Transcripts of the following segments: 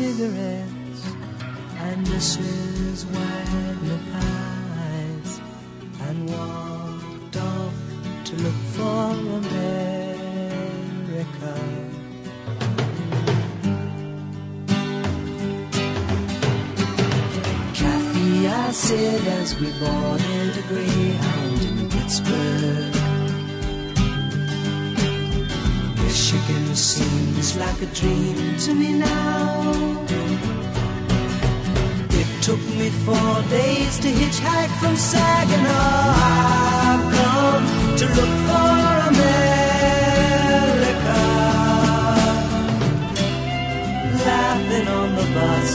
cigarettes and Mrs. Wagner pies and walked off to look for America. Kathy, I said as we boarded a Greyhound in Pittsburgh. Michigan seems like a dream to me now. Me four days to hitchhike from Saginaw. I've come to look for America. Laughing on the bus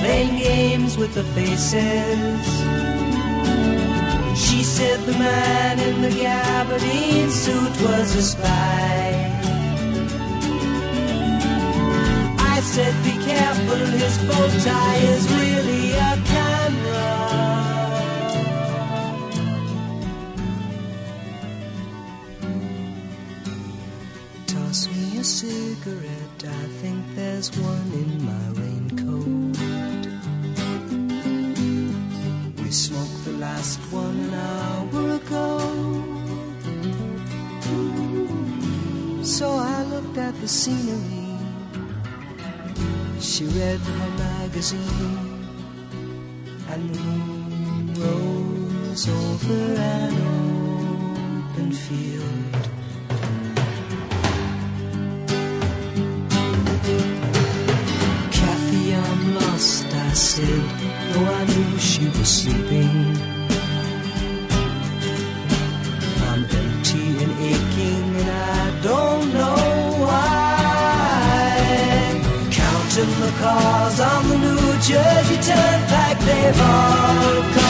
playing games with the faces. She said the man in the gabardine suit was a spy. I said, be careful, his bow tie is really Toss me a cigarette, I think there's one in my raincoat. We smoked the last one an hour ago. So I looked at the scenery. She read her magazine, and the moon rose over an open field. Kathy, I'm lost, I said, though I knew she was sleeping. I'm empty and aching, and I don't know why. Counting the cars on the New Jersey. They've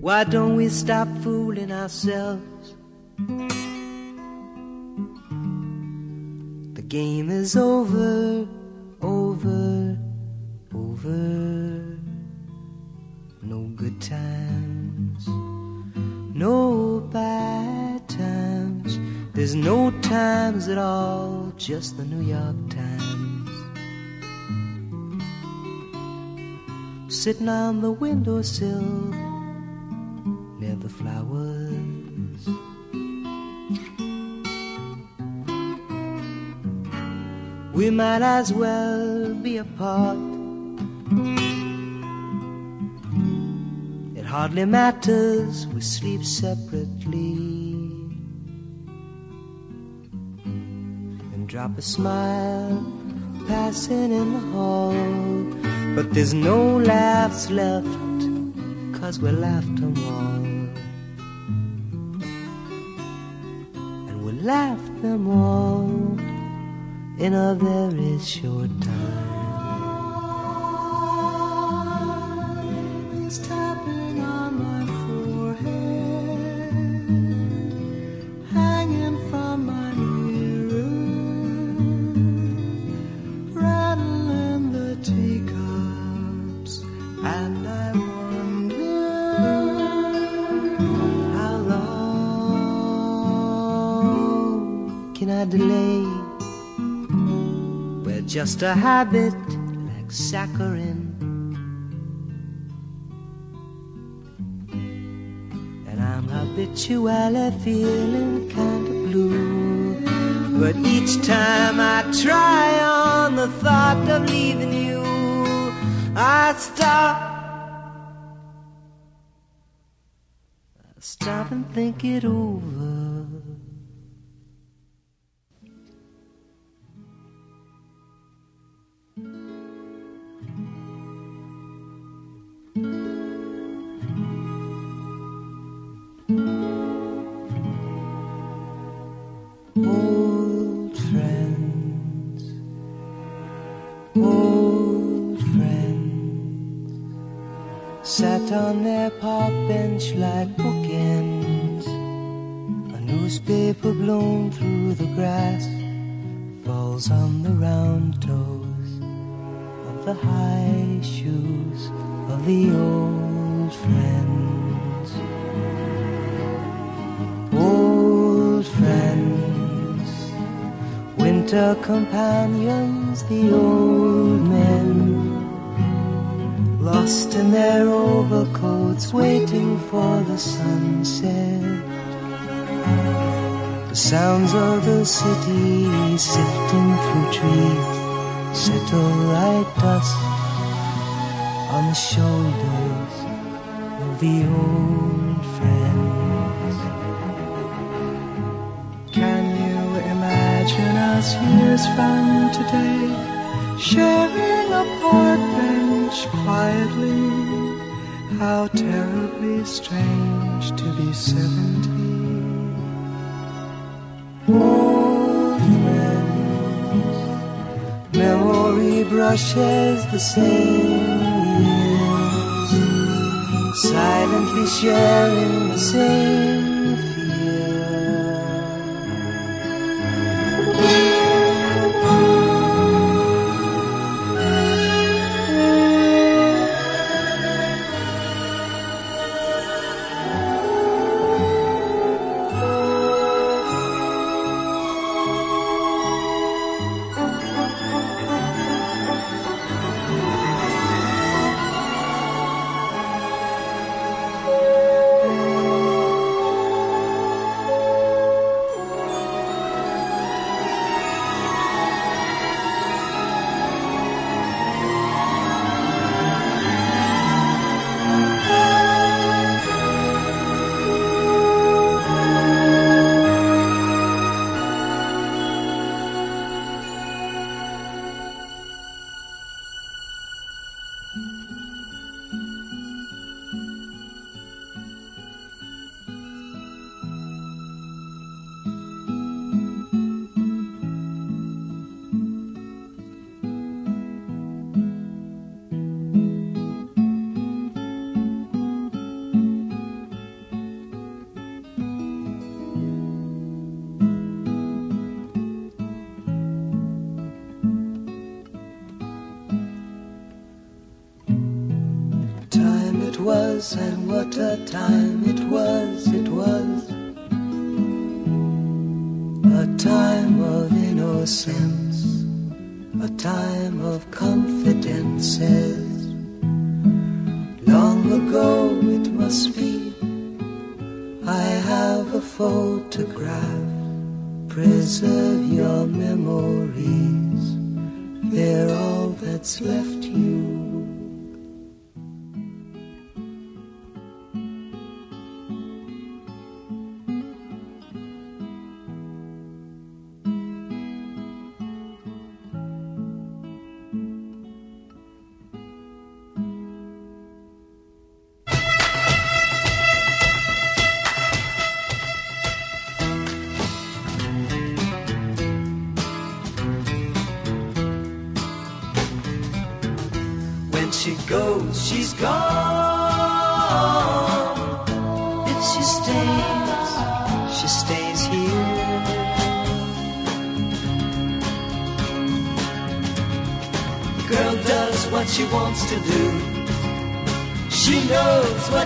Why don't we stop fooling ourselves? The game is over, over, over. No good times, no bad times. There's no times at all, just the New York Times. Sitting on the windowsill might as well be apart. It hardly matters, we sleep separately. And drop a smile passing in the hall. But there's no laughs left, cause we laughed them short time. Just a habit like saccharin. And I'm habitually feeling kind of blue. But each time I try on the thought of leaving you, I stop. I stop and think it over. On their park bench like bookends. A newspaper blown through the grass falls on the round toes of the high shoes of the old friends. Old friends, winter companions, the old men, lost in their overcoats, waiting for the sunset. The sounds of the city sifting through trees settle like dust on the shoulders of the old friends. Can you imagine us years from today sharing a quietly? How terribly strange to be seventy. Old friends, memory brushes the same years, silently sharing the same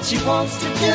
she wants to do,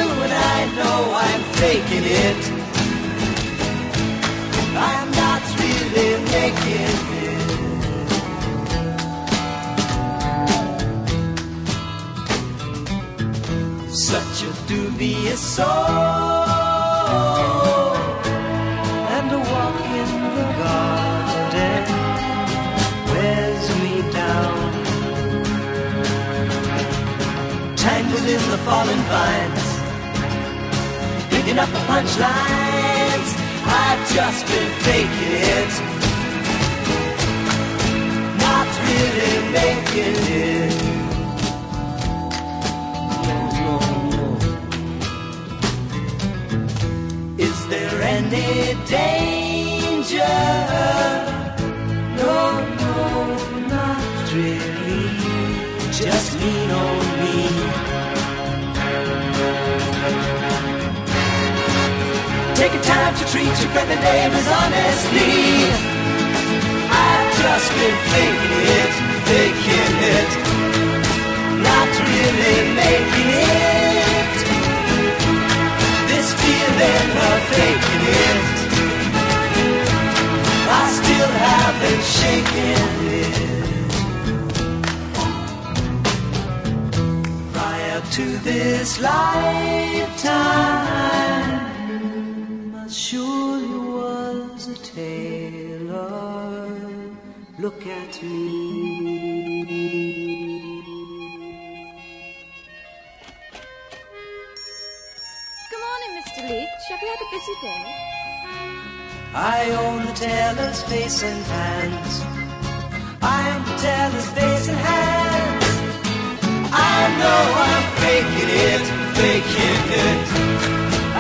making there any danger? No, no, not really. Just lean on me. Take a time to treat your brother neighbors honestly. I've just been faking it, faking it, not really making it this feeling of faking it. I still haven't shaken it. Prior to this lifetime, I surely was a tailor. Look at me. Had a busy day? I own the teller's face and hands. I'm the teller's face and hands. I know I'm faking it, faking it.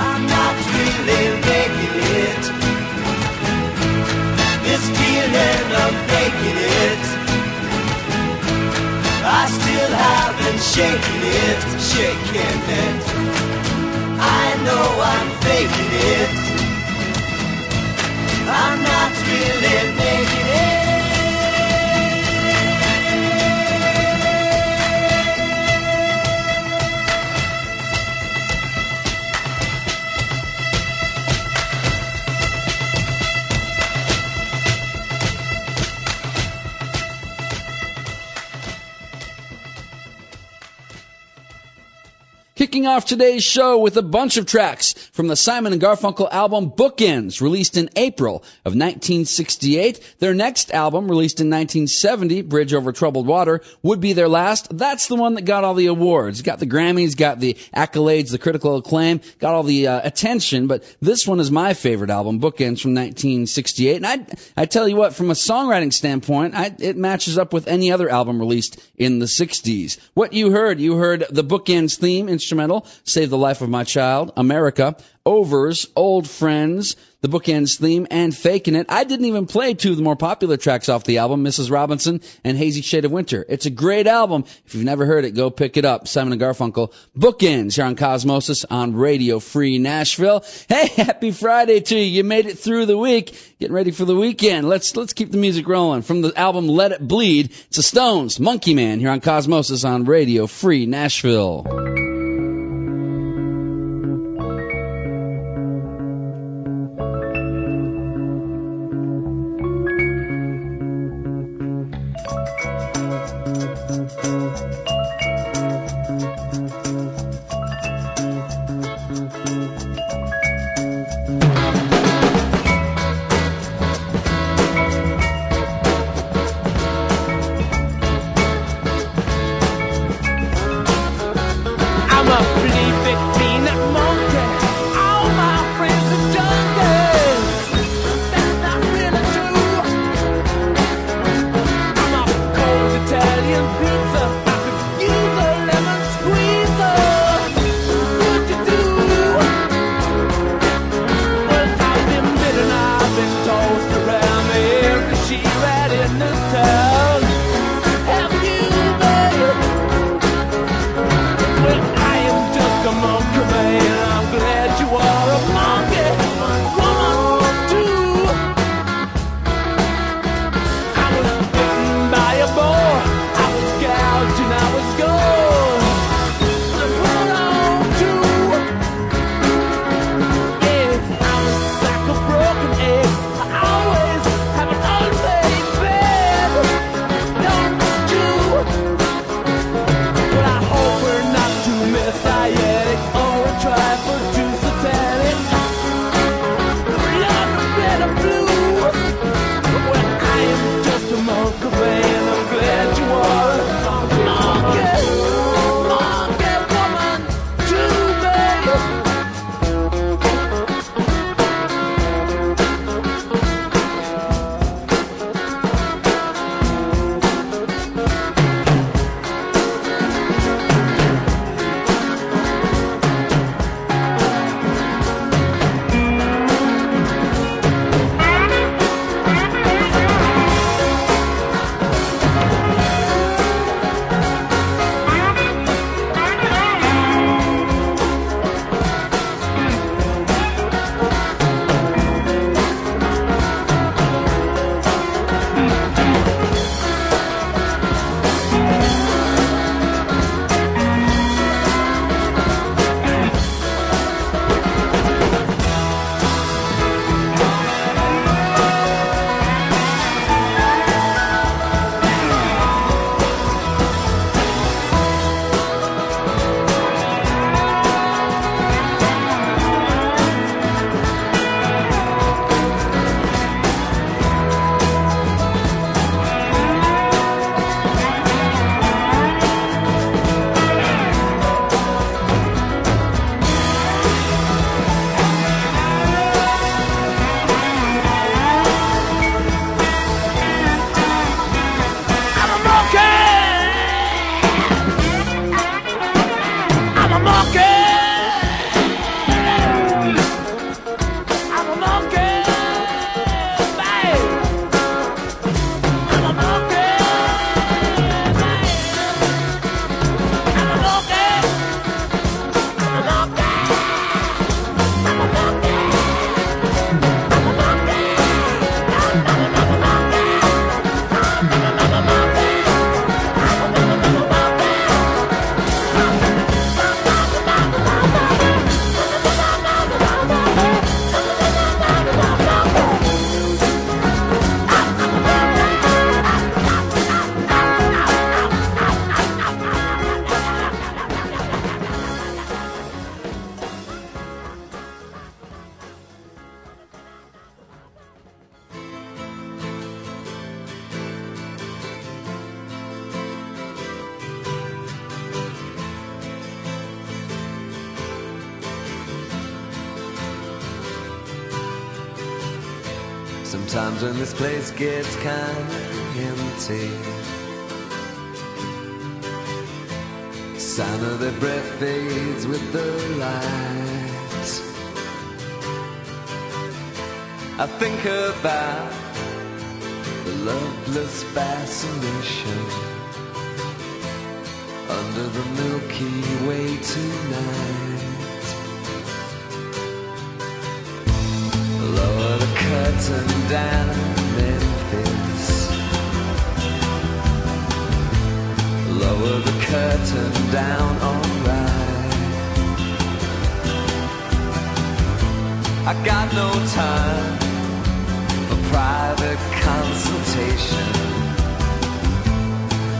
I'm not really making it. This feeling of faking it. I still haven't shaken it, shaken it. I know I'm faking it. I'm not really making it. Kicking off today's show with a bunch of tracks from the Simon and Garfunkel album Bookends, released in April of 1968. Their next album, released in 1970, Bridge Over Troubled Water, would be their last. That's the one that got all the awards. Got the Grammys, got the accolades, the critical acclaim, got all the uh, attention, but this one is my favorite album, Bookends from 1968. And I, I tell you what, from a songwriting standpoint, I, it matches up with any other album released in the 60s. What you heard, you heard the Bookends theme, instrumental, Save the Life of My Child, America, Overs, Old Friends, the Bookends theme, and Faking It. I didn't even play two of the more popular tracks off the album, Mrs. Robinson and Hazy Shade of Winter. It's a great album. If you've never heard it, go pick it up. Simon and Garfunkel, Bookends here on Cosmosis on Radio Free Nashville. Hey, happy Friday to you. You made it through the week. Getting ready for the weekend. Let's, let's keep the music rolling. From the album Let It Bleed, it's the Stones, Monkey Man here on Cosmosis on Radio Free Nashville. Sometimes when this place gets kind of empty. Sound of their breath fades with the light. I think about the loveless fascination Under the Milky Way tonight. Manhattan down Memphis. Lower the curtain down on right. I got no time for private consultation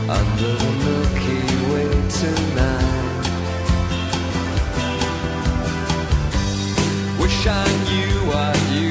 under the Milky Way tonight. Wish I knew what you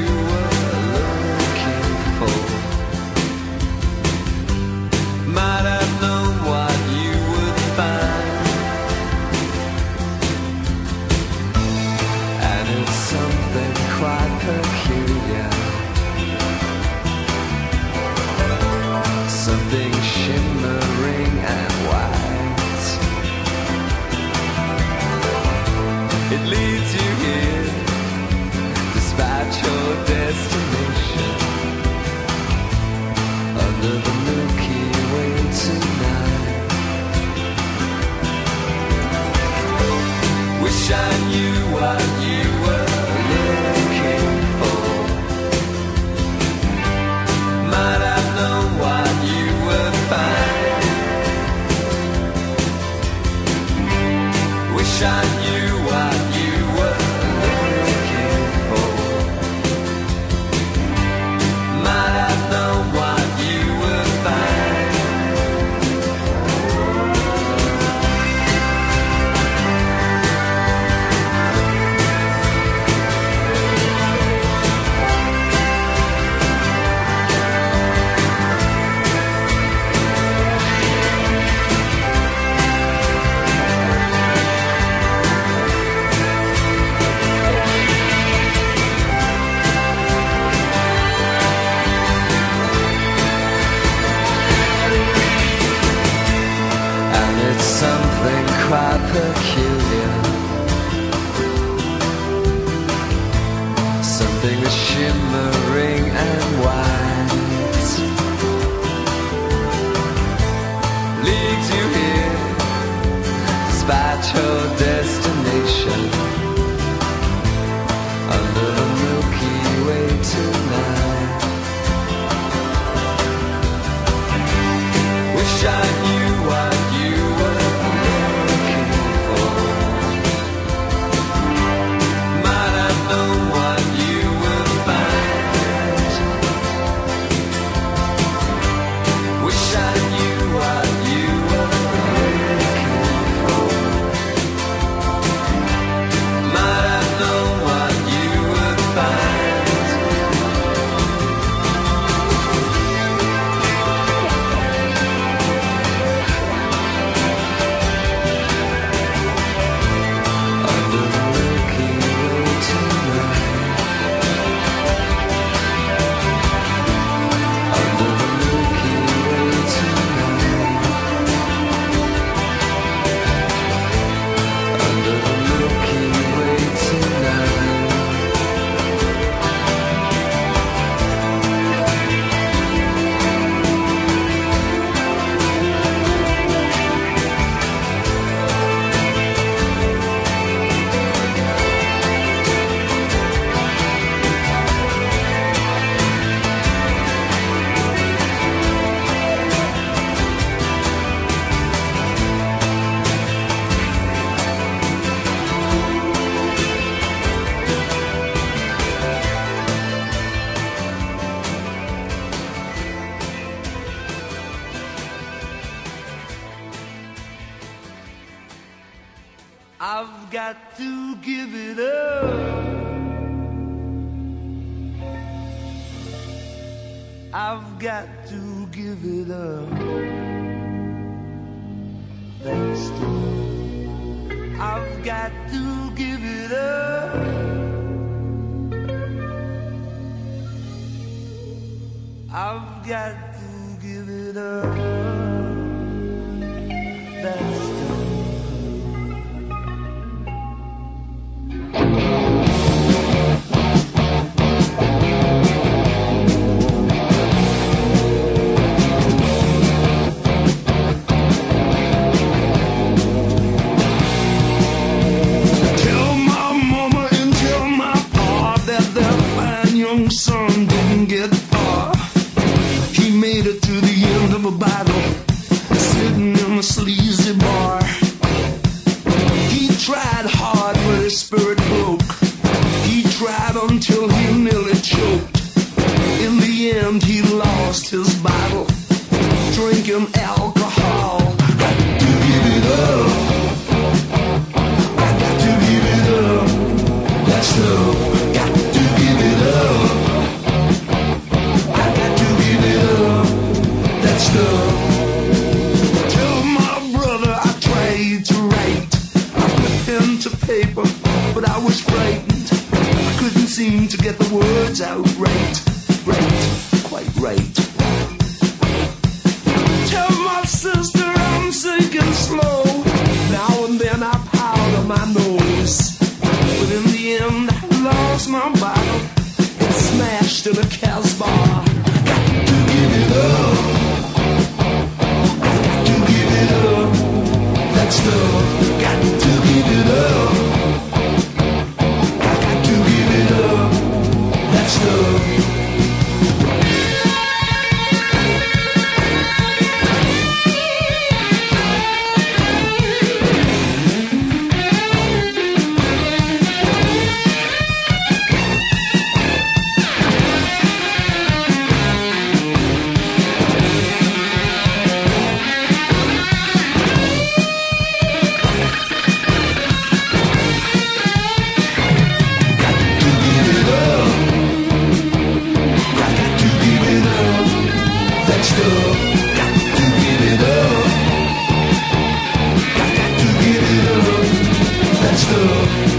time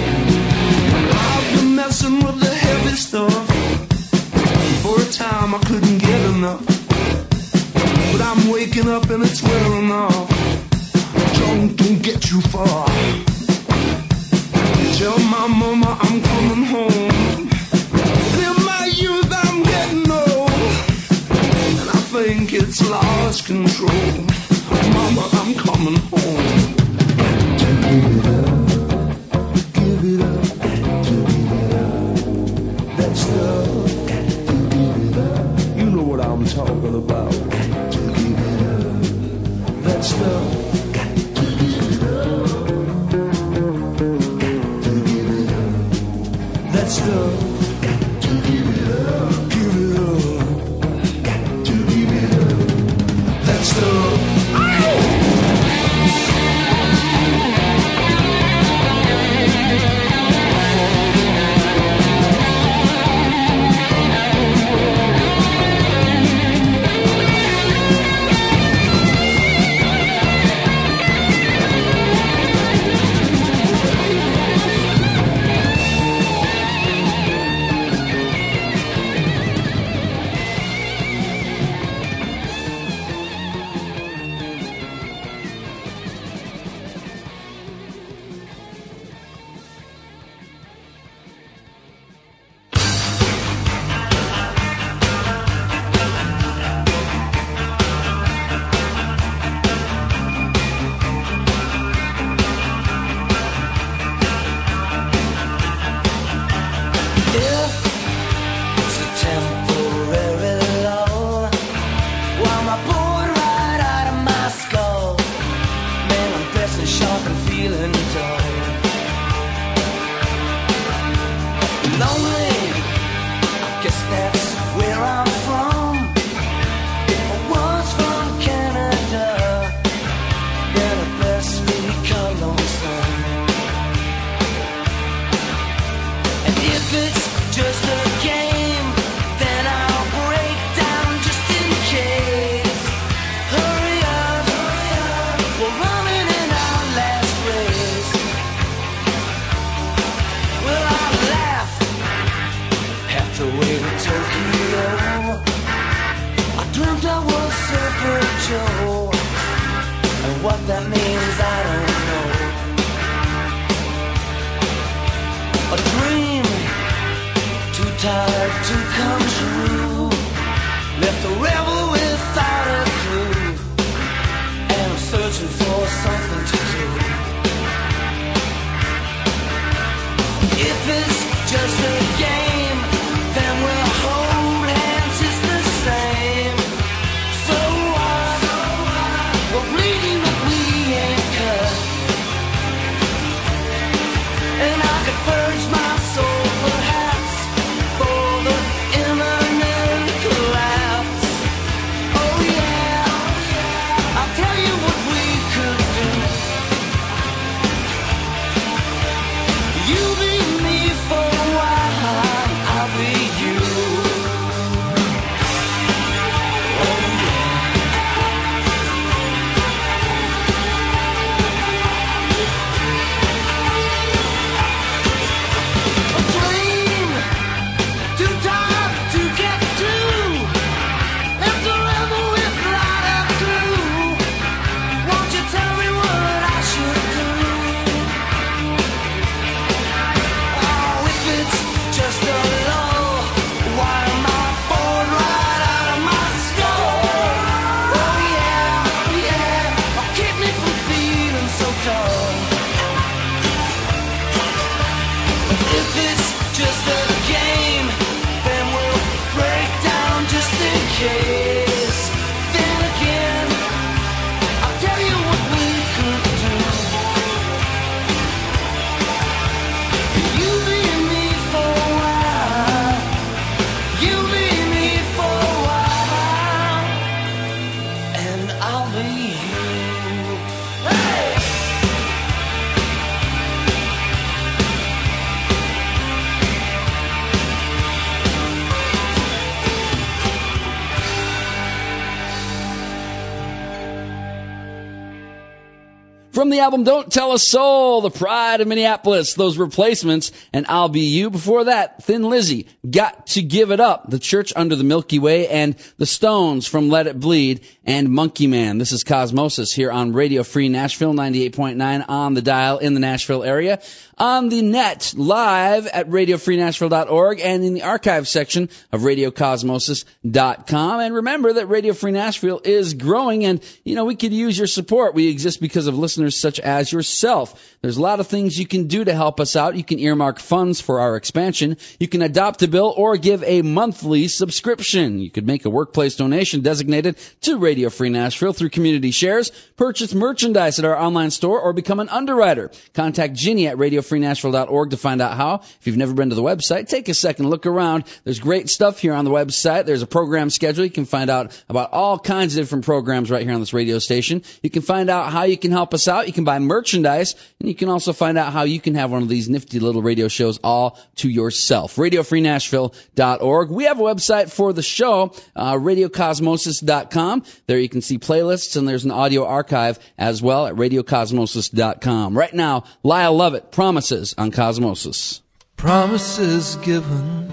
album Don't Tell a Soul, The Pride of Minneapolis, those replacements, and I'll Be You. Before that, Thin Lizzy, Got to Give It Up, The Church Under the Milky Way, and The Stones from Let It Bleed, and Monkey Man. This is Cosmosis here on Radio Free Nashville, 98.9 on the dial in the Nashville area, on the net, live at radiofreenashville.org, and in the archive section of radiocosmosis.com. And remember that Radio Free Nashville is growing, and, you know, we could use your support. We exist because of listeners such as yourself. There's a lot of things you can do to help us out. You can earmark funds for our expansion. You can adopt a bill or give a monthly subscription. You could make a workplace donation designated to Radio Free Nashville through community shares, purchase merchandise at our online store, or become an underwriter. Contact Ginny at radiofreenashville.org to find out how. If you've never been to the website, take a second, look around. There's great stuff here on the website. There's a program schedule. You can find out about all kinds of different programs right here on this radio station. You can find out how you can help us out. You can buy merchandise and you can also find out how you can have one of these nifty little radio shows all to yourself. RadioFreeNashville.org. We have a website for the show, uh, RadioCosmosis.com. There you can see playlists and there's an audio archive as well at RadioCosmosis.com. Right now, Lyle Lovett promises on Cosmosis. Promises given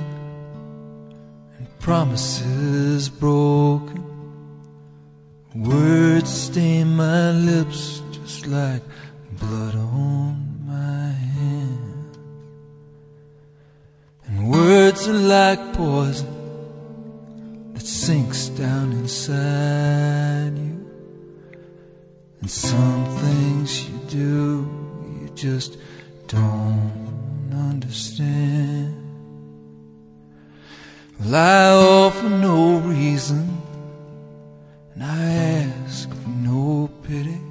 and promises broken. Words stain my lips just like blood on my hand. And words are like poison that sinks down inside you. And some things you do, you just don't understand. Well, I offer no reason, and I ask for no pity.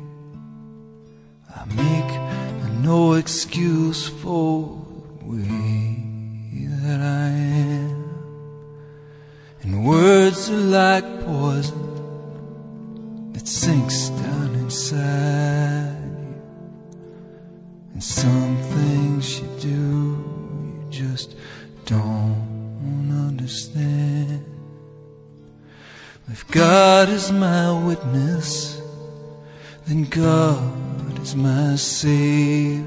I make no excuse for the way that I am. And words are like poison that sinks down inside. And some things you do, you just don't understand. If God is my witness, then God is my Savior.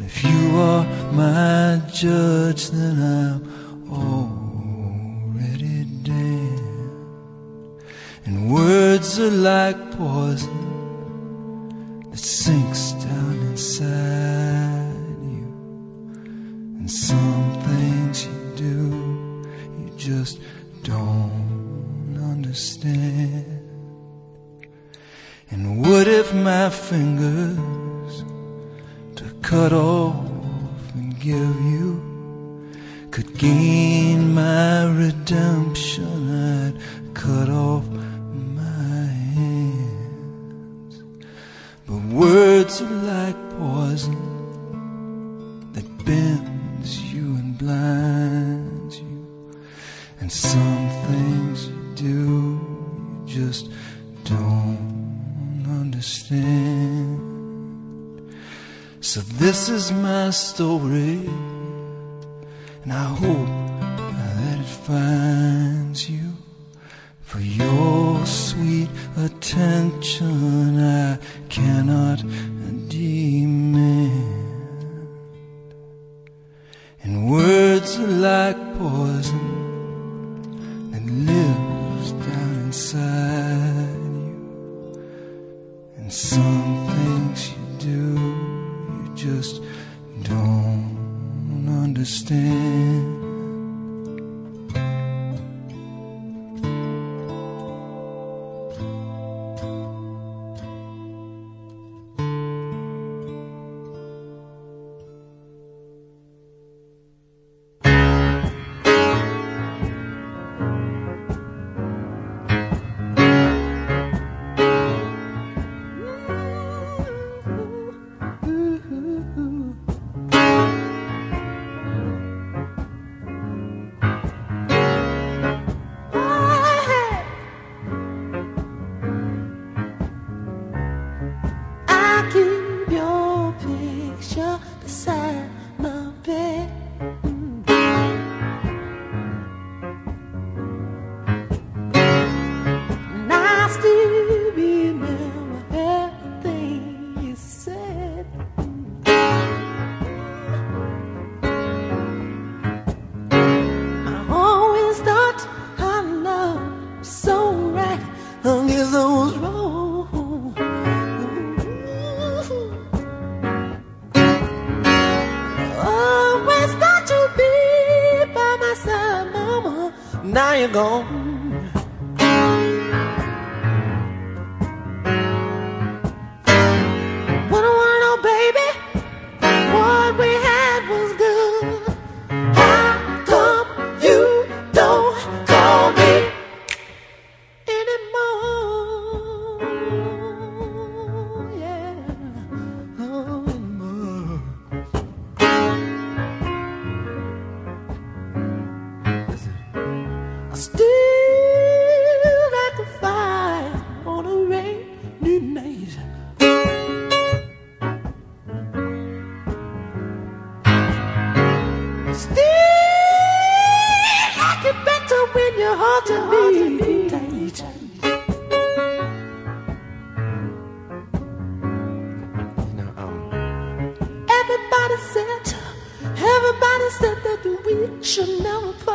If you are my judge, then I'm already damned. And words are like poison that sinks inside you. And some things you do, you just don't understand. And what if my fingers to cut off and give you could gain my redemption? I'd cut off. words are like prison that bends you and blinds you. And some things you do, you just don't understand. So this is my story, and I hope should never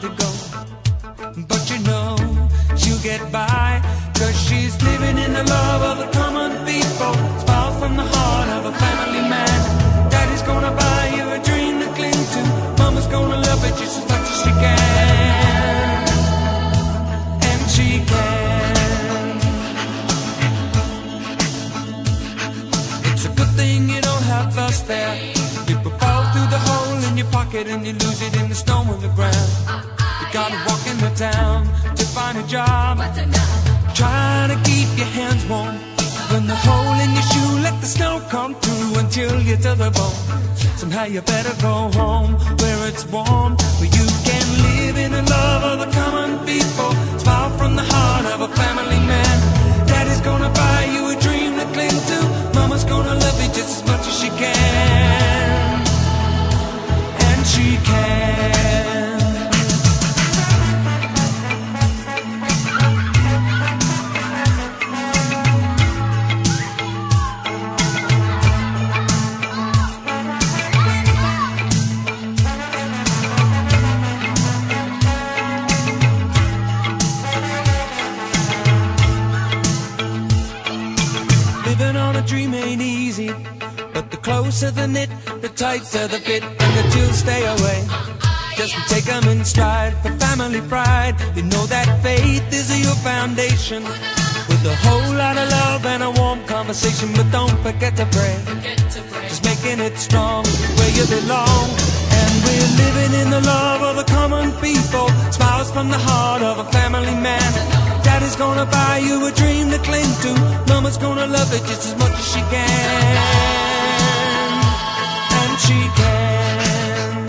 to go. you better go home. dream ain't easy. But the closer the knit, the tighter the fit, and the two stay away. Just take them in stride for family pride. You know that faith is your foundation. With a whole lot of love and a warm conversation, but don't forget to pray. Just making it strong where you belong. And we're living in the love of the common people. Smiles from the heart of a family man. Daddy's gonna buy you a dream to cling to. Mama's gonna love it just as much as she can. And she can.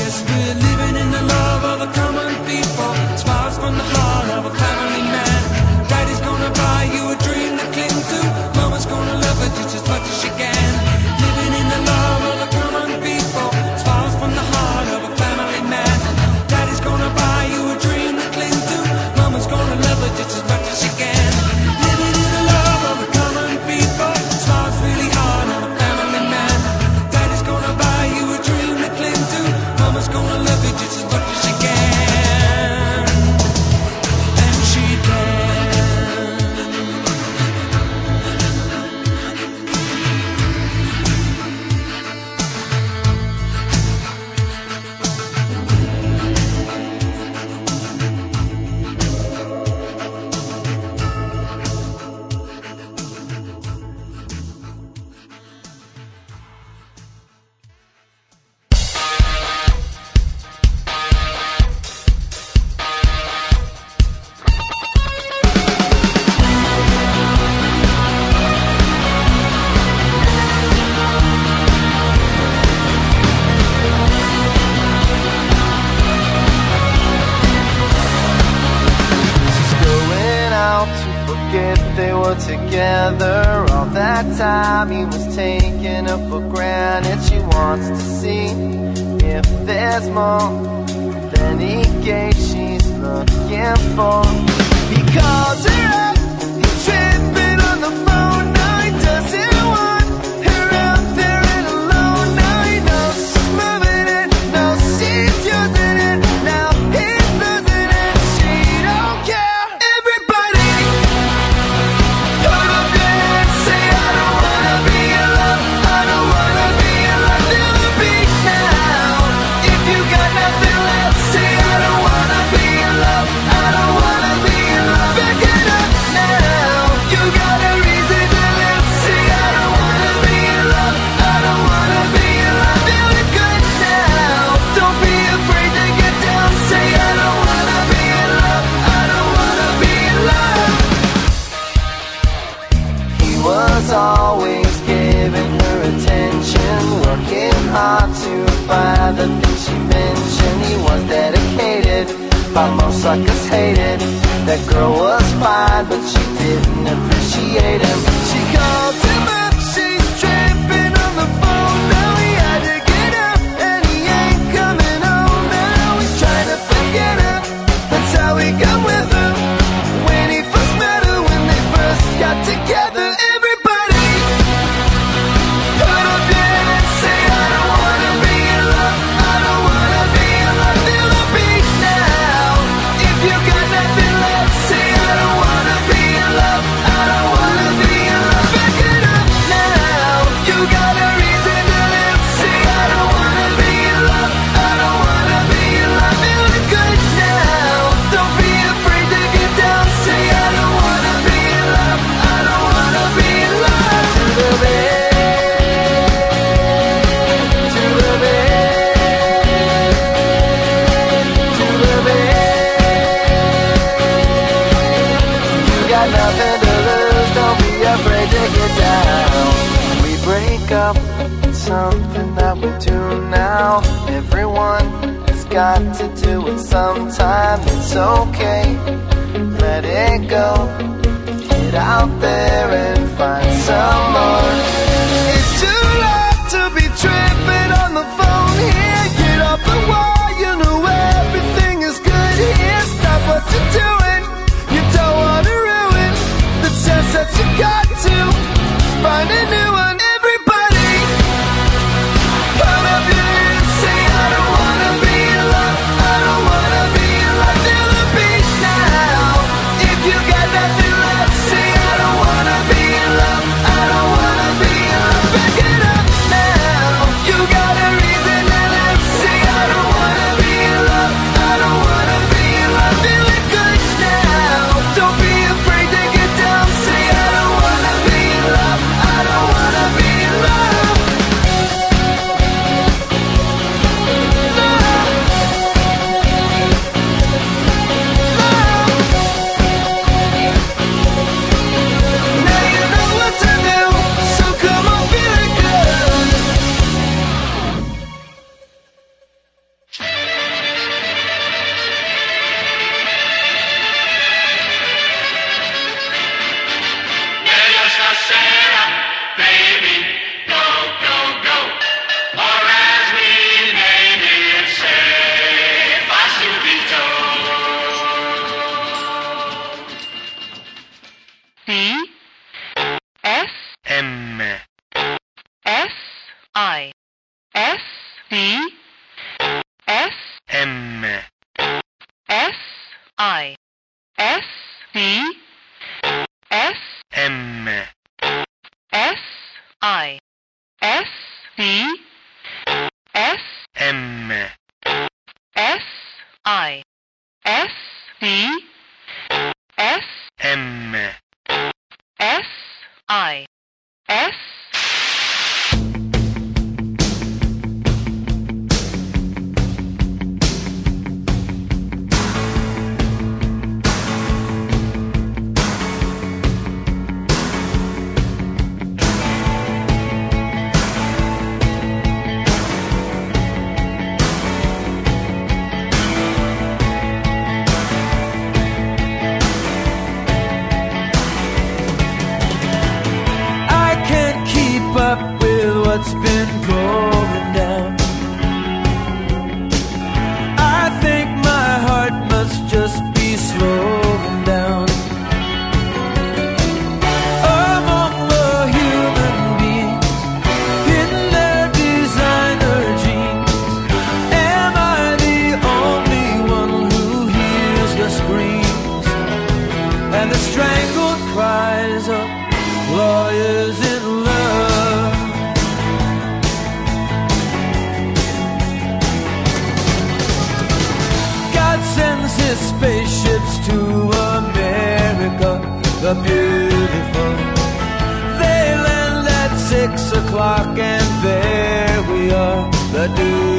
Yes, we're living in the love of the common people. Smiles from the heart of a family. and the strangled cries of lawyers in love. God sends his spaceships to America, the beautiful. They land at six o'clock, and there we are, the dude.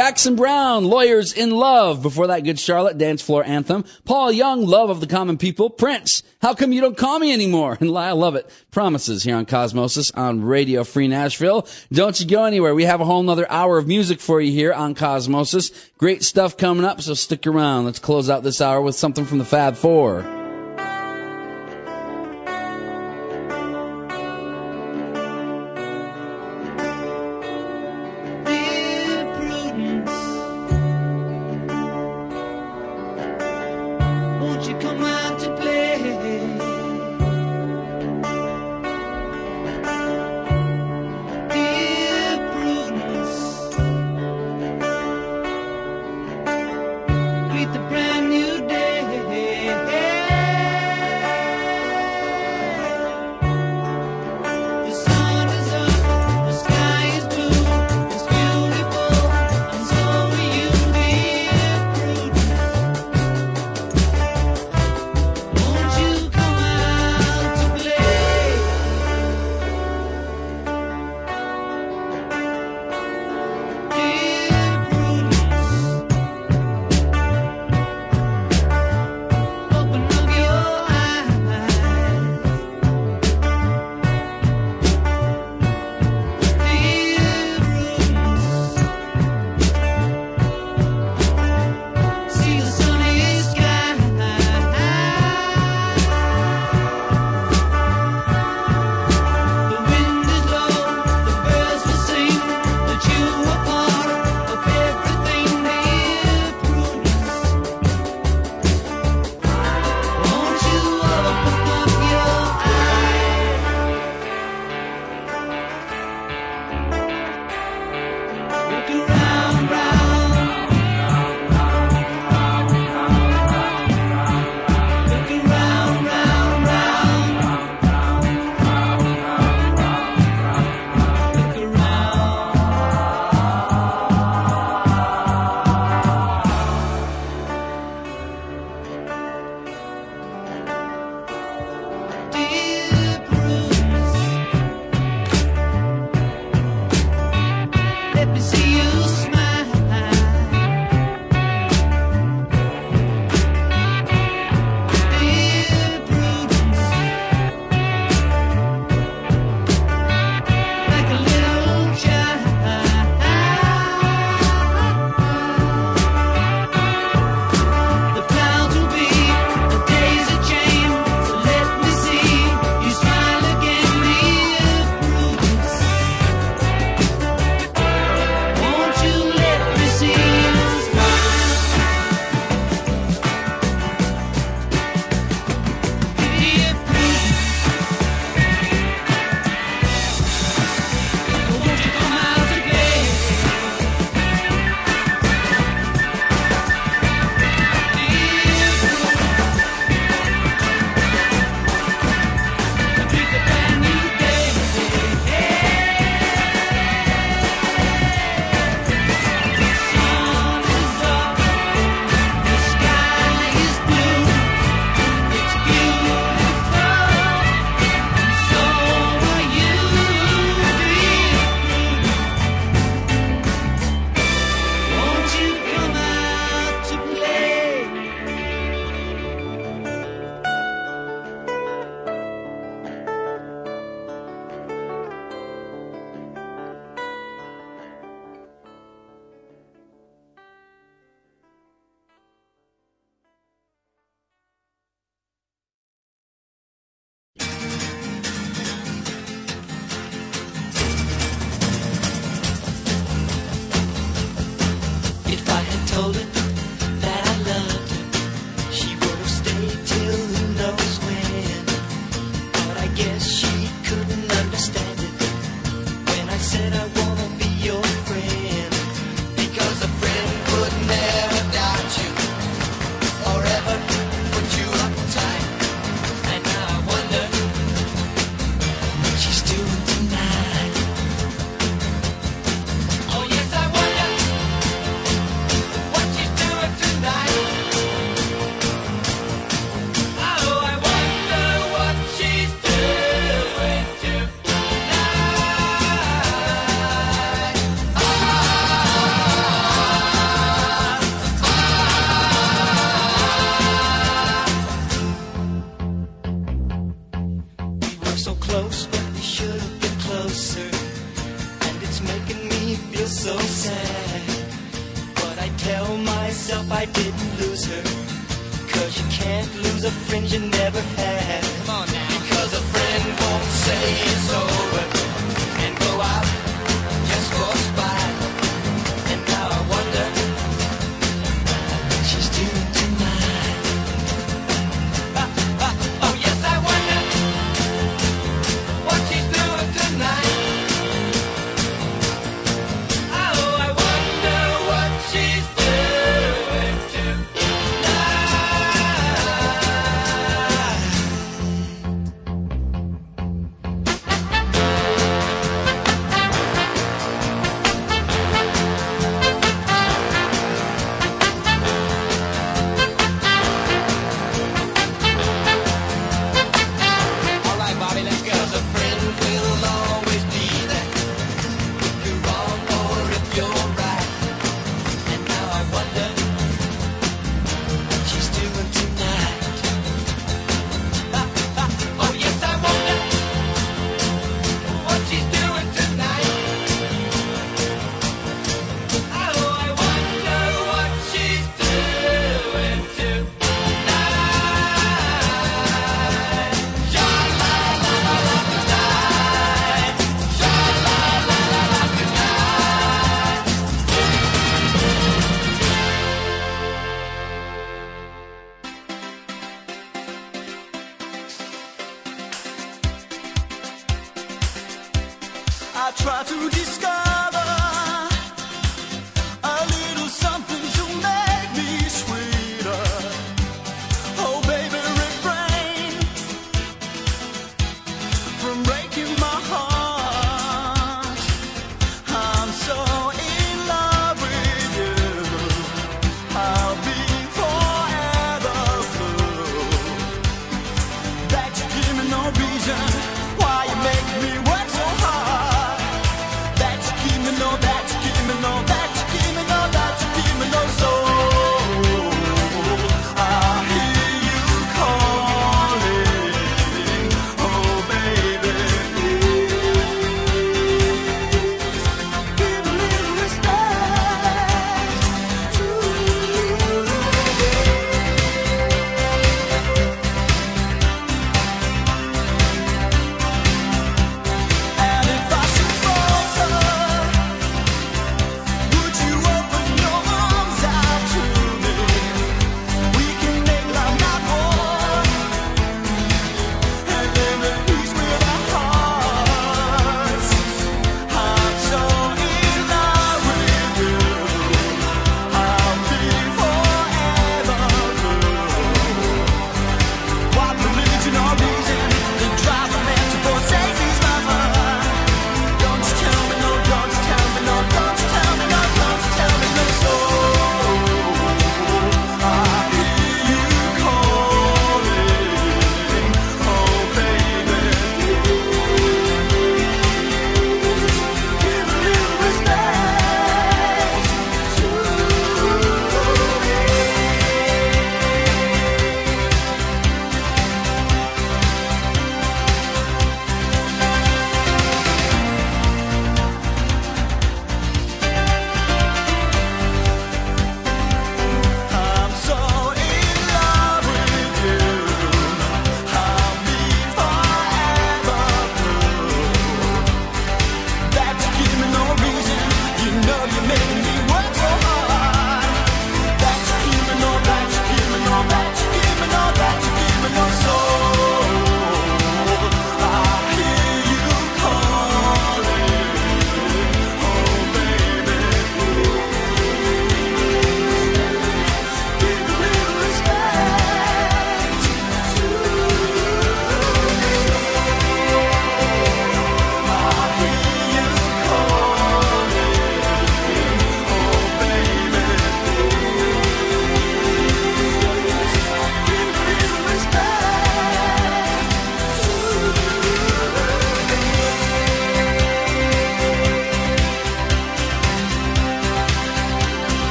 Jackson Browne, Lawyers in Love. Before that, Good Charlotte, Dance Floor Anthem. Paul Young, Love of the Common People. Prince, How Come You Don't Call Me Anymore? And Lyle Lovett. Promises here on Cosmosis on Radio Free Nashville. Don't you go anywhere. We have a whole nother hour of music for you here on Cosmosis. Great stuff coming up, so stick around. Let's close out this hour with something from the Fab Four.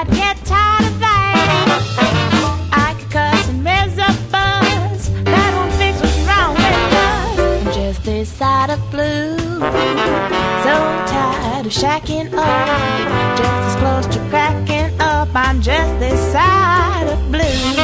I'd get tired of fighting. I could cut some mess up buzz. That won't fix what's wrong with us. I'm just this side of blue. So tired of shacking up. Just as close to cracking up. I'm just this side of blue.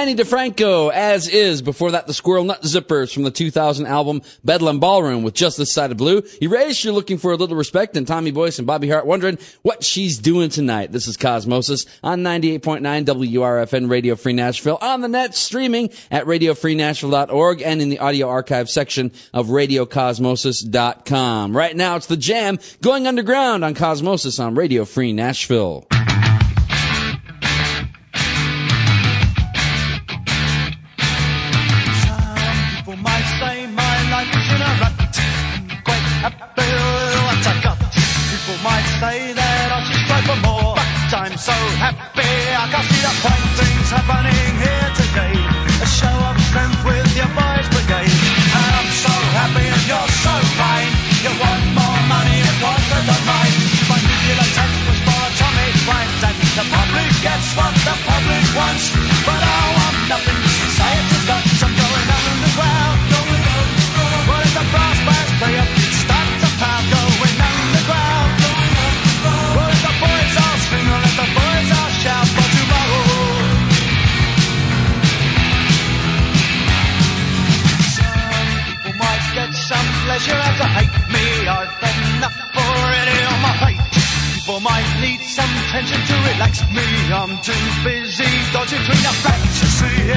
Ani DiFranco, as is. Before that, the Squirrel Nut Zippers from the 2000 album Bedlam Ballroom with Just This Side of Blue. Erasure looking for a little respect, and Tommy Boyce and Bobby Hart wondering what she's doing tonight. This is Cosmosis on 98.9 WRFN Radio Free Nashville on the net, streaming at radiofreenashville.org and in the audio archive section of radiocosmosis.com. Right now, it's the jam going underground on Cosmosis on Radio Free Nashville. Happening here today. A show of strength with your boys brigade. And I'm so happy and you're so fine. You want more money and wants to the mine. My nuclear tax was for atomic crimes and the public gets what the public wants. But I want nothing. Already on my plate. People might need some tension to relax me. I'm too busy dodging between the facts. You see,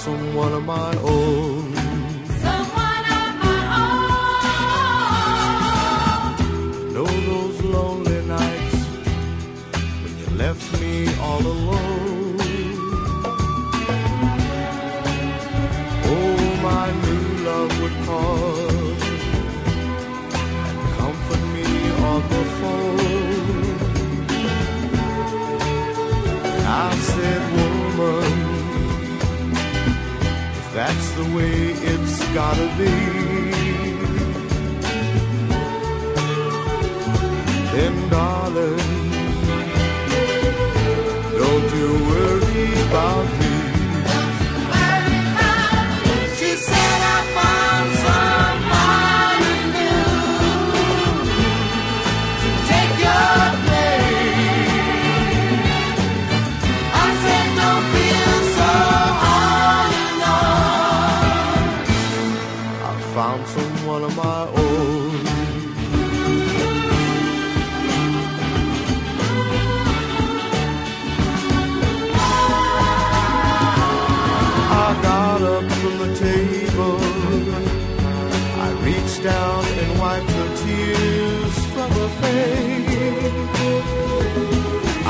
found someone of my own. The way it's gotta be. then darling,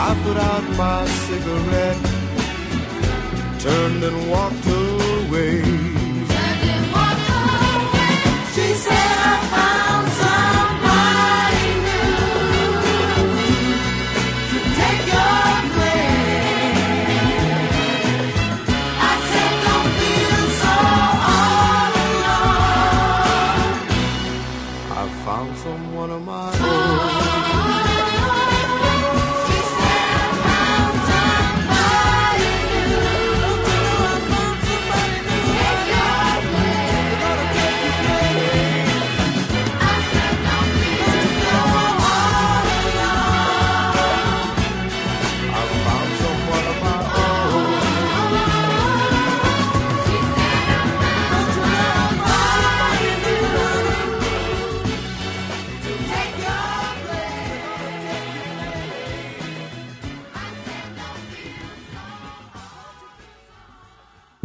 I put out my cigarette, turned and walked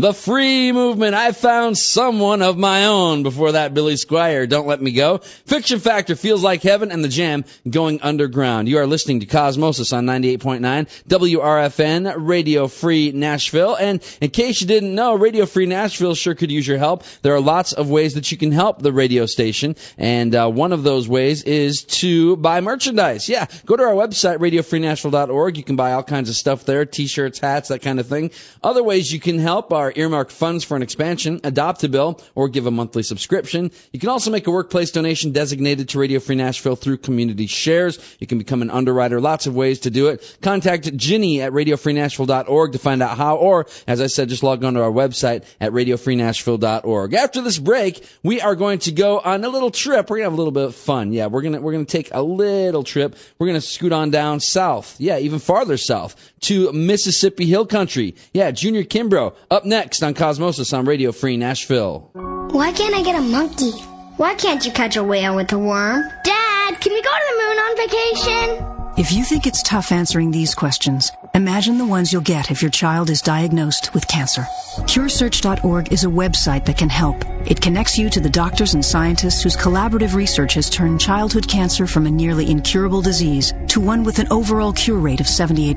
The free movement. I found someone of my own. Before that, Billy Squier, Don't Let Me Go. Fiction Factory feels like heaven and the jam going underground. You are listening to Cosmosis on 98.9 WRFN Radio Free Nashville. And in case you didn't know, Radio Free Nashville sure could use your help. There are lots of ways that you can help the radio station. And uh, one of those ways is to buy merchandise. Yeah, go to our website, radiofreenashville.org. You can buy all kinds of stuff there, t-shirts, hats, that kind of thing. Other ways you can help are earmark funds for an expansion, adopt a bill, or give a monthly subscription. You can also make a workplace donation designated to Radio Free Nashville through community shares. You can become an underwriter. Lots of ways to do it. Contact Ginny at radiofreenashville.org to find out how, or as I said, just log on to our website at radiofreenashville.org. After this break, we are going to go on a little trip. We're to have a little bit of fun. Yeah, we're to, we're to take a little trip. We're to scoot on down south. Yeah, even farther south to Mississippi Hill Country. Yeah, Junior Kimbrough up next on Cosmosis on Radio Free Nashville. Why can't I get a monkey? Why can't you catch a whale with a worm? Dad, can we go to the moon on vacation? If you think it's tough answering these questions, imagine the ones you'll get if your child is diagnosed with cancer. CureSearch.org is a website that can help. It connects you to the doctors and scientists whose collaborative research has turned childhood cancer from a nearly incurable disease to one with an overall cure rate of 78%.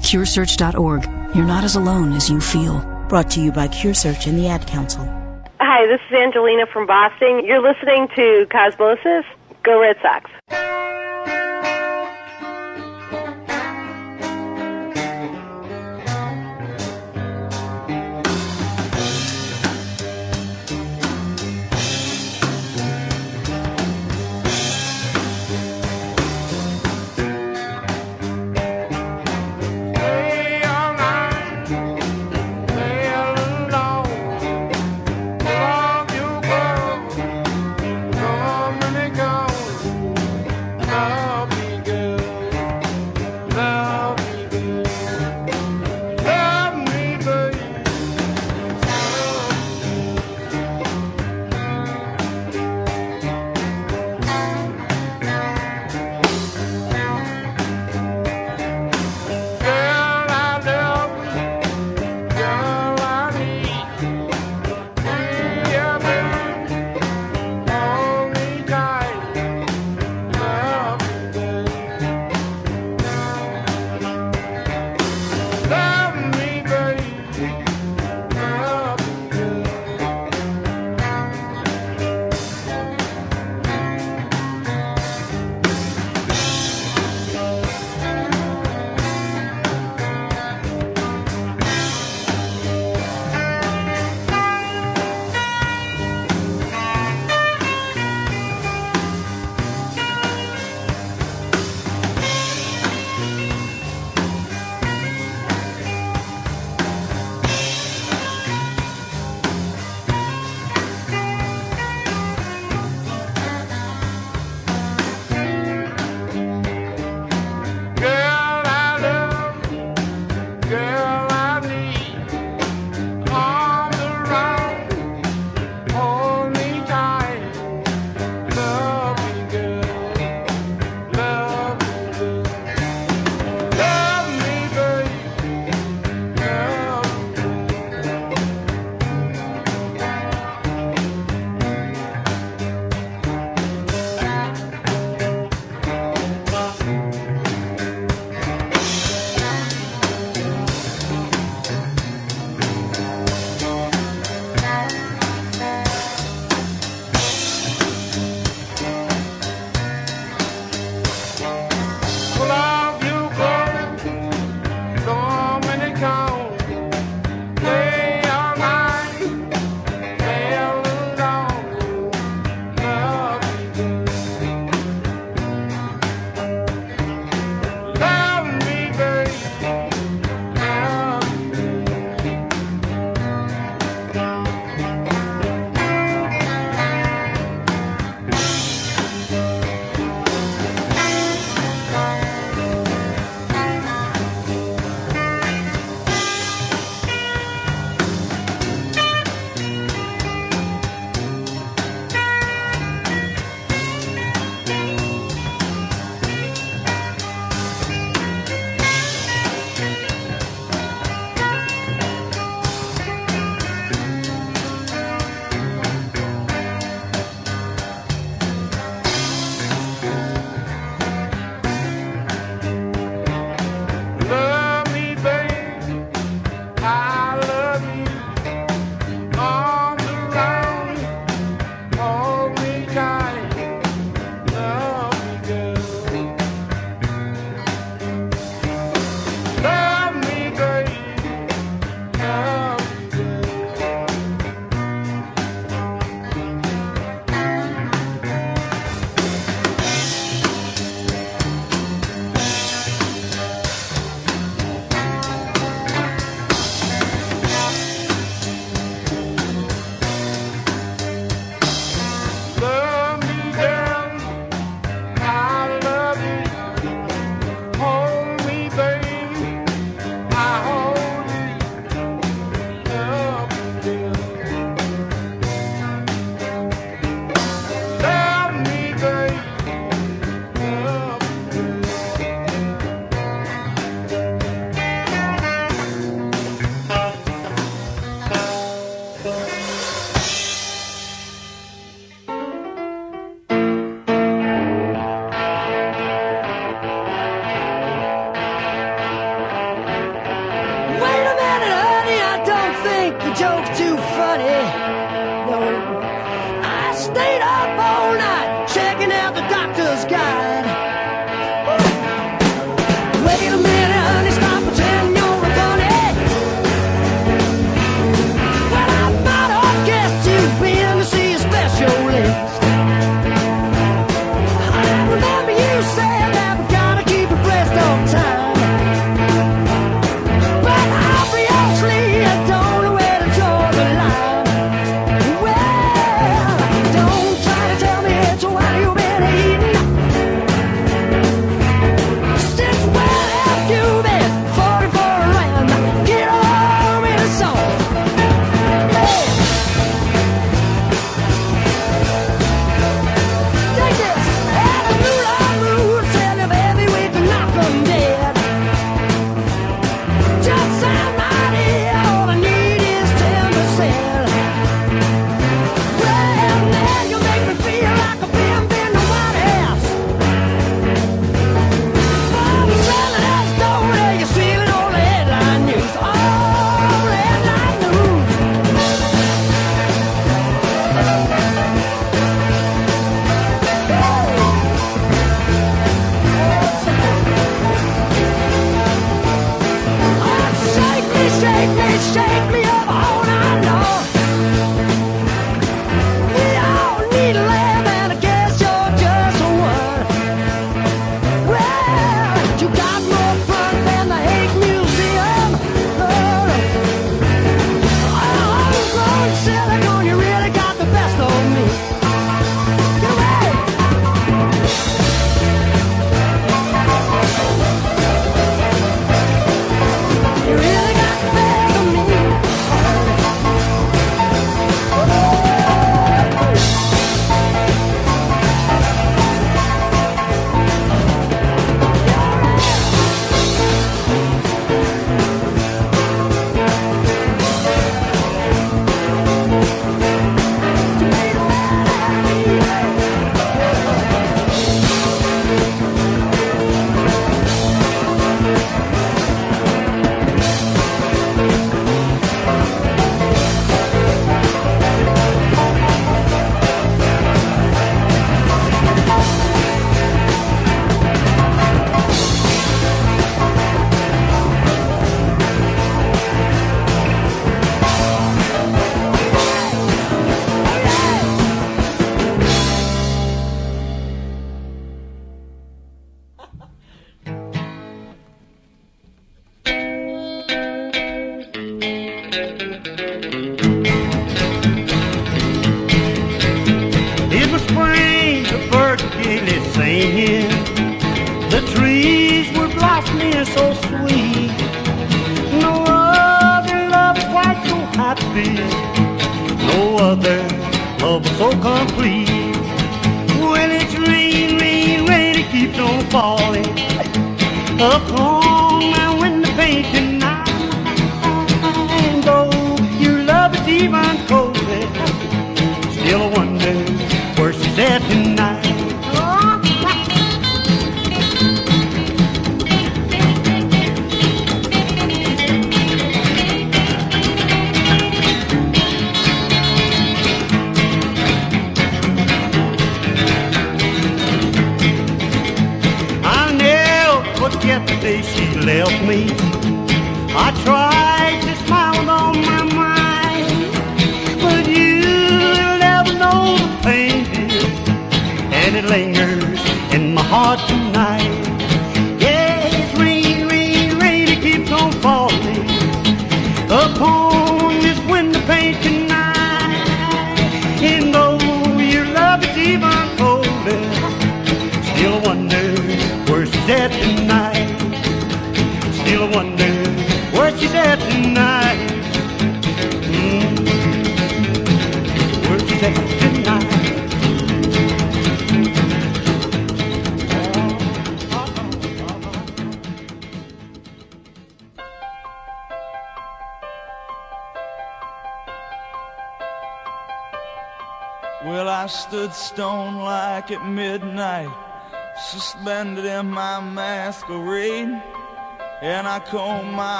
CureSearch.org. You're not as alone as you feel. Brought to you by CureSearch and the Ad Council. Hi, this is Angelina from Boston. You're listening to Cosmosis. Go Red Sox.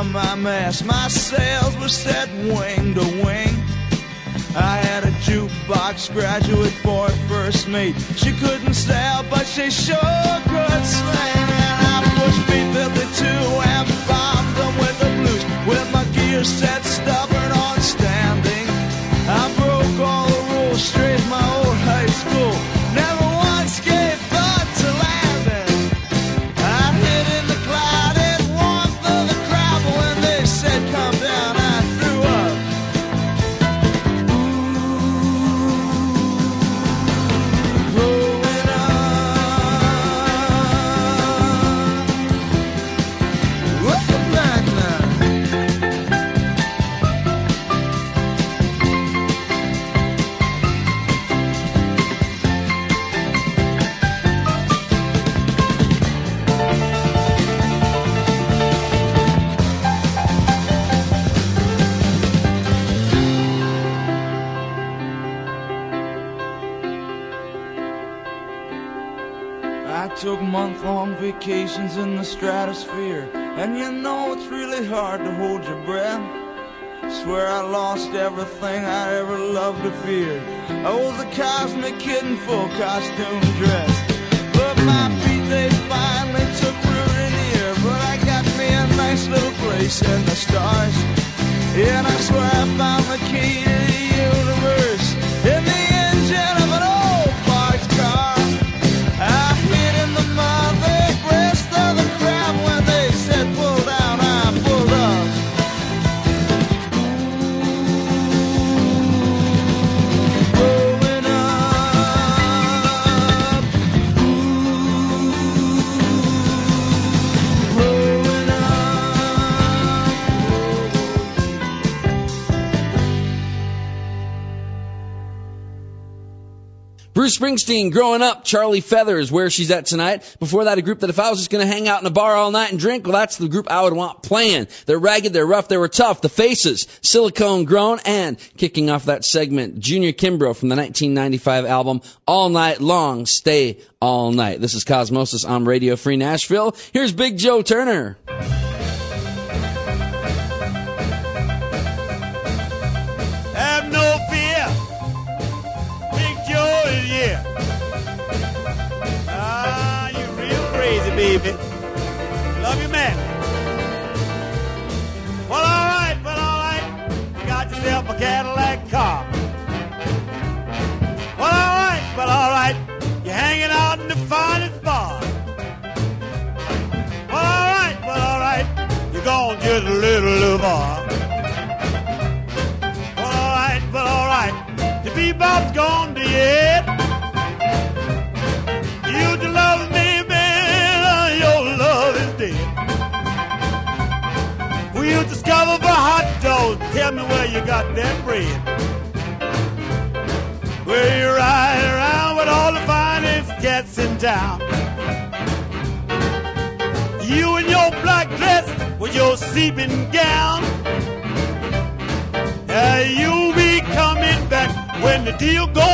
From my mast. My sails were set wing to wing. I had a jukebox graduate for a first mate. She couldn't sail, but she sure could sing. And I pushed B-52 and bombed them with the blues. With my gear set stubborn lost everything I ever loved or feared. I was a cosmic kid in full costume dress. But my feet, they finally took root in the air. But I got me a nice little place in the stars. And I swear I found the key to the universe Springsteen, growing up, Charlie Feathers, where she's at tonight. Before that, a group that if I was just going to hang out in a bar all night and drink, well, that's the group I would want playing. They're ragged, they're rough, they were tough. The Faces, Silicone Grown, and kicking off that segment, Junior Kimbrough from the 1995 album All Night Long, Stay All Night. This is Cosmosis on Radio Free Nashville. Here's Big Joe Turner. A Cadillac car. Well, all right, well, all right. You're hanging out in the finest bar. Well, all right, well, all right. You're going just a little bar. Well, all right, well, all right. The bebop's gone to your head. You to love me, man. Your love is dead. Used discover hot dog. Tell me where you got that bread. Where you ride around with all the finest cats in town. You in your black dress with your seeping gown. Uh, you'll be coming back when the deal goes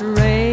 that's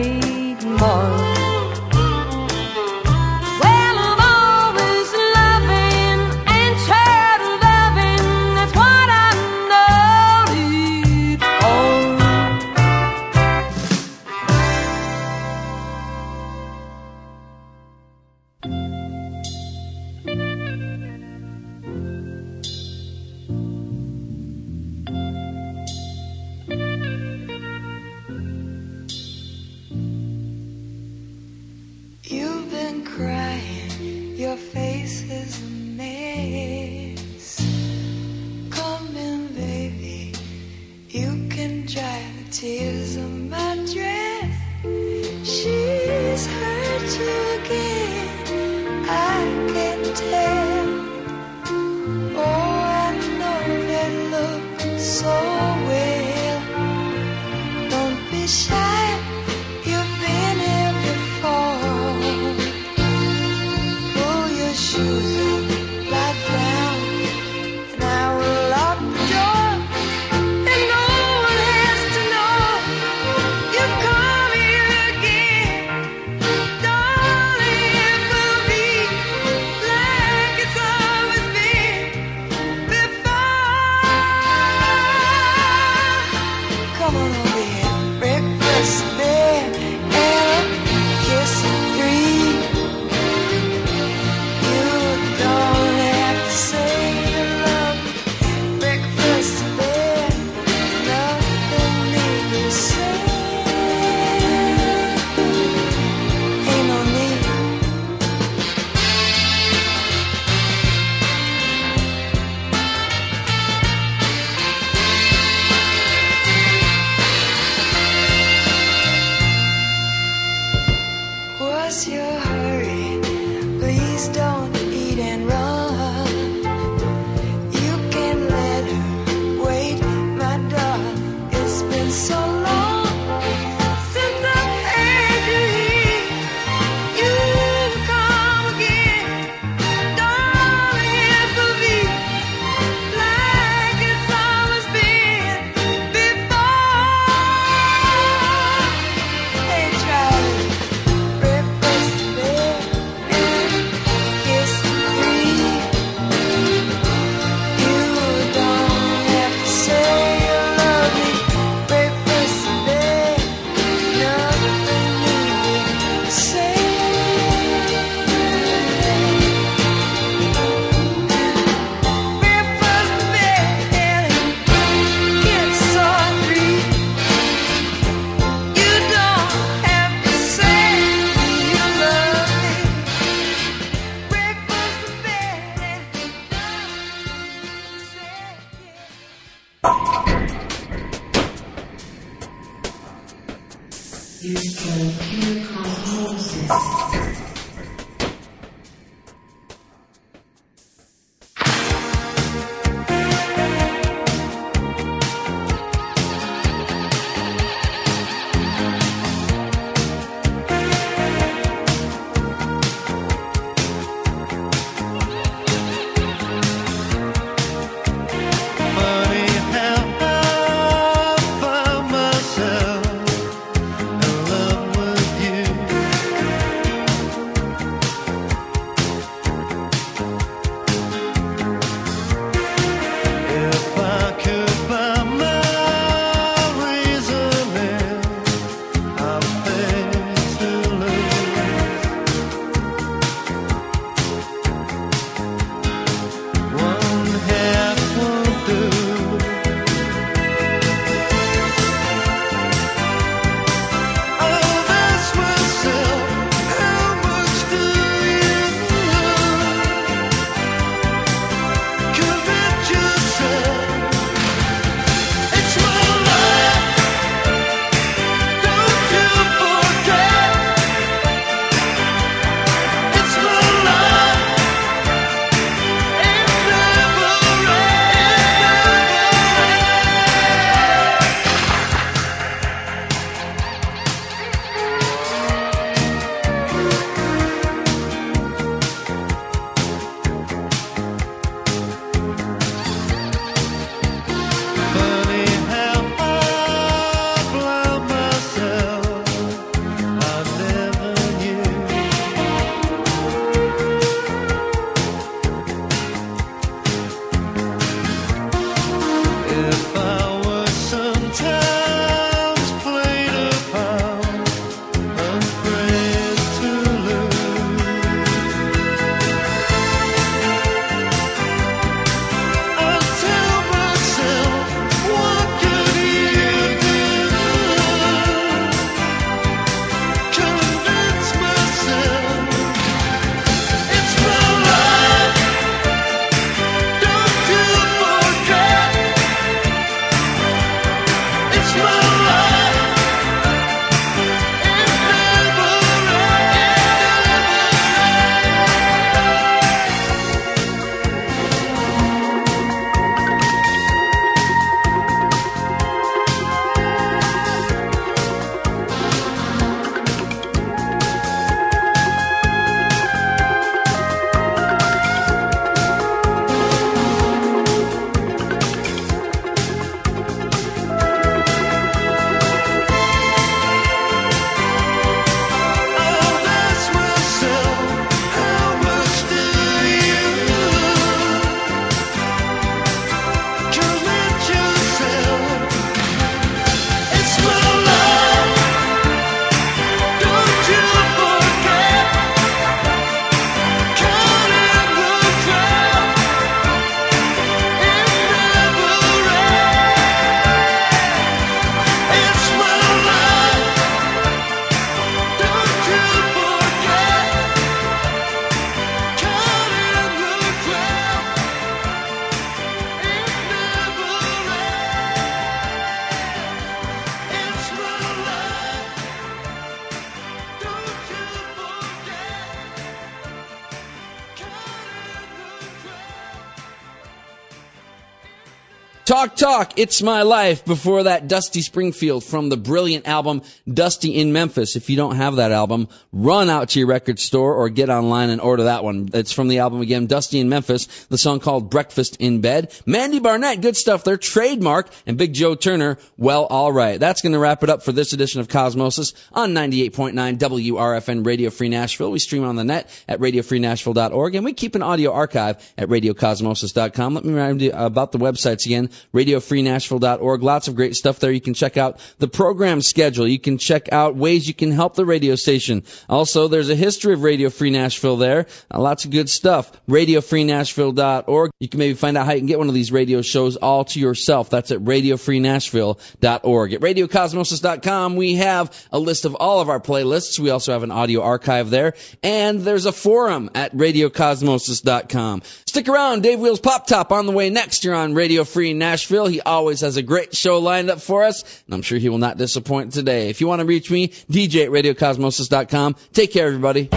It's My Life. Before that, Dusty Springfield from the brilliant album Dusty in Memphis. If you don't have that album, run out to your record store or get online and order that one. It's from the album again, Dusty in Memphis, the song called Breakfast in Bed. Mandy Barnett, good stuff there, trademark, and Big Joe Turner, well, alright. That's gonna wrap it up for this edition of Cosmosis on 98.9 WRFN Radio Free Nashville. We stream on the net at radiofreenashville.org and we keep an audio archive at radiocosmosis.com. Let me remind you about the websites again, radiofreenashville.org. Lots of great stuff there. You can check out the program schedule. You can check out ways you can help the radio station. Also, there's a history of Radio Free Nashville there. Uh, lots of good stuff. radiofreenashville.org. You can maybe find out how you can get one of these radio shows all to yourself. That's at radiofreenashville.org. At radiocosmosis.com, we have a list of all of our playlists. We also have an audio archive there. And there's a forum at radiocosmosis.com. Stick around. Dave Wheels Pop Top on the way next. You're on Radio Free Nashville. He always has a great show lined up for us, and I'm sure he will not disappoint today. If you want to reach me, DJ at radiocosmosis.com. Take care, everybody.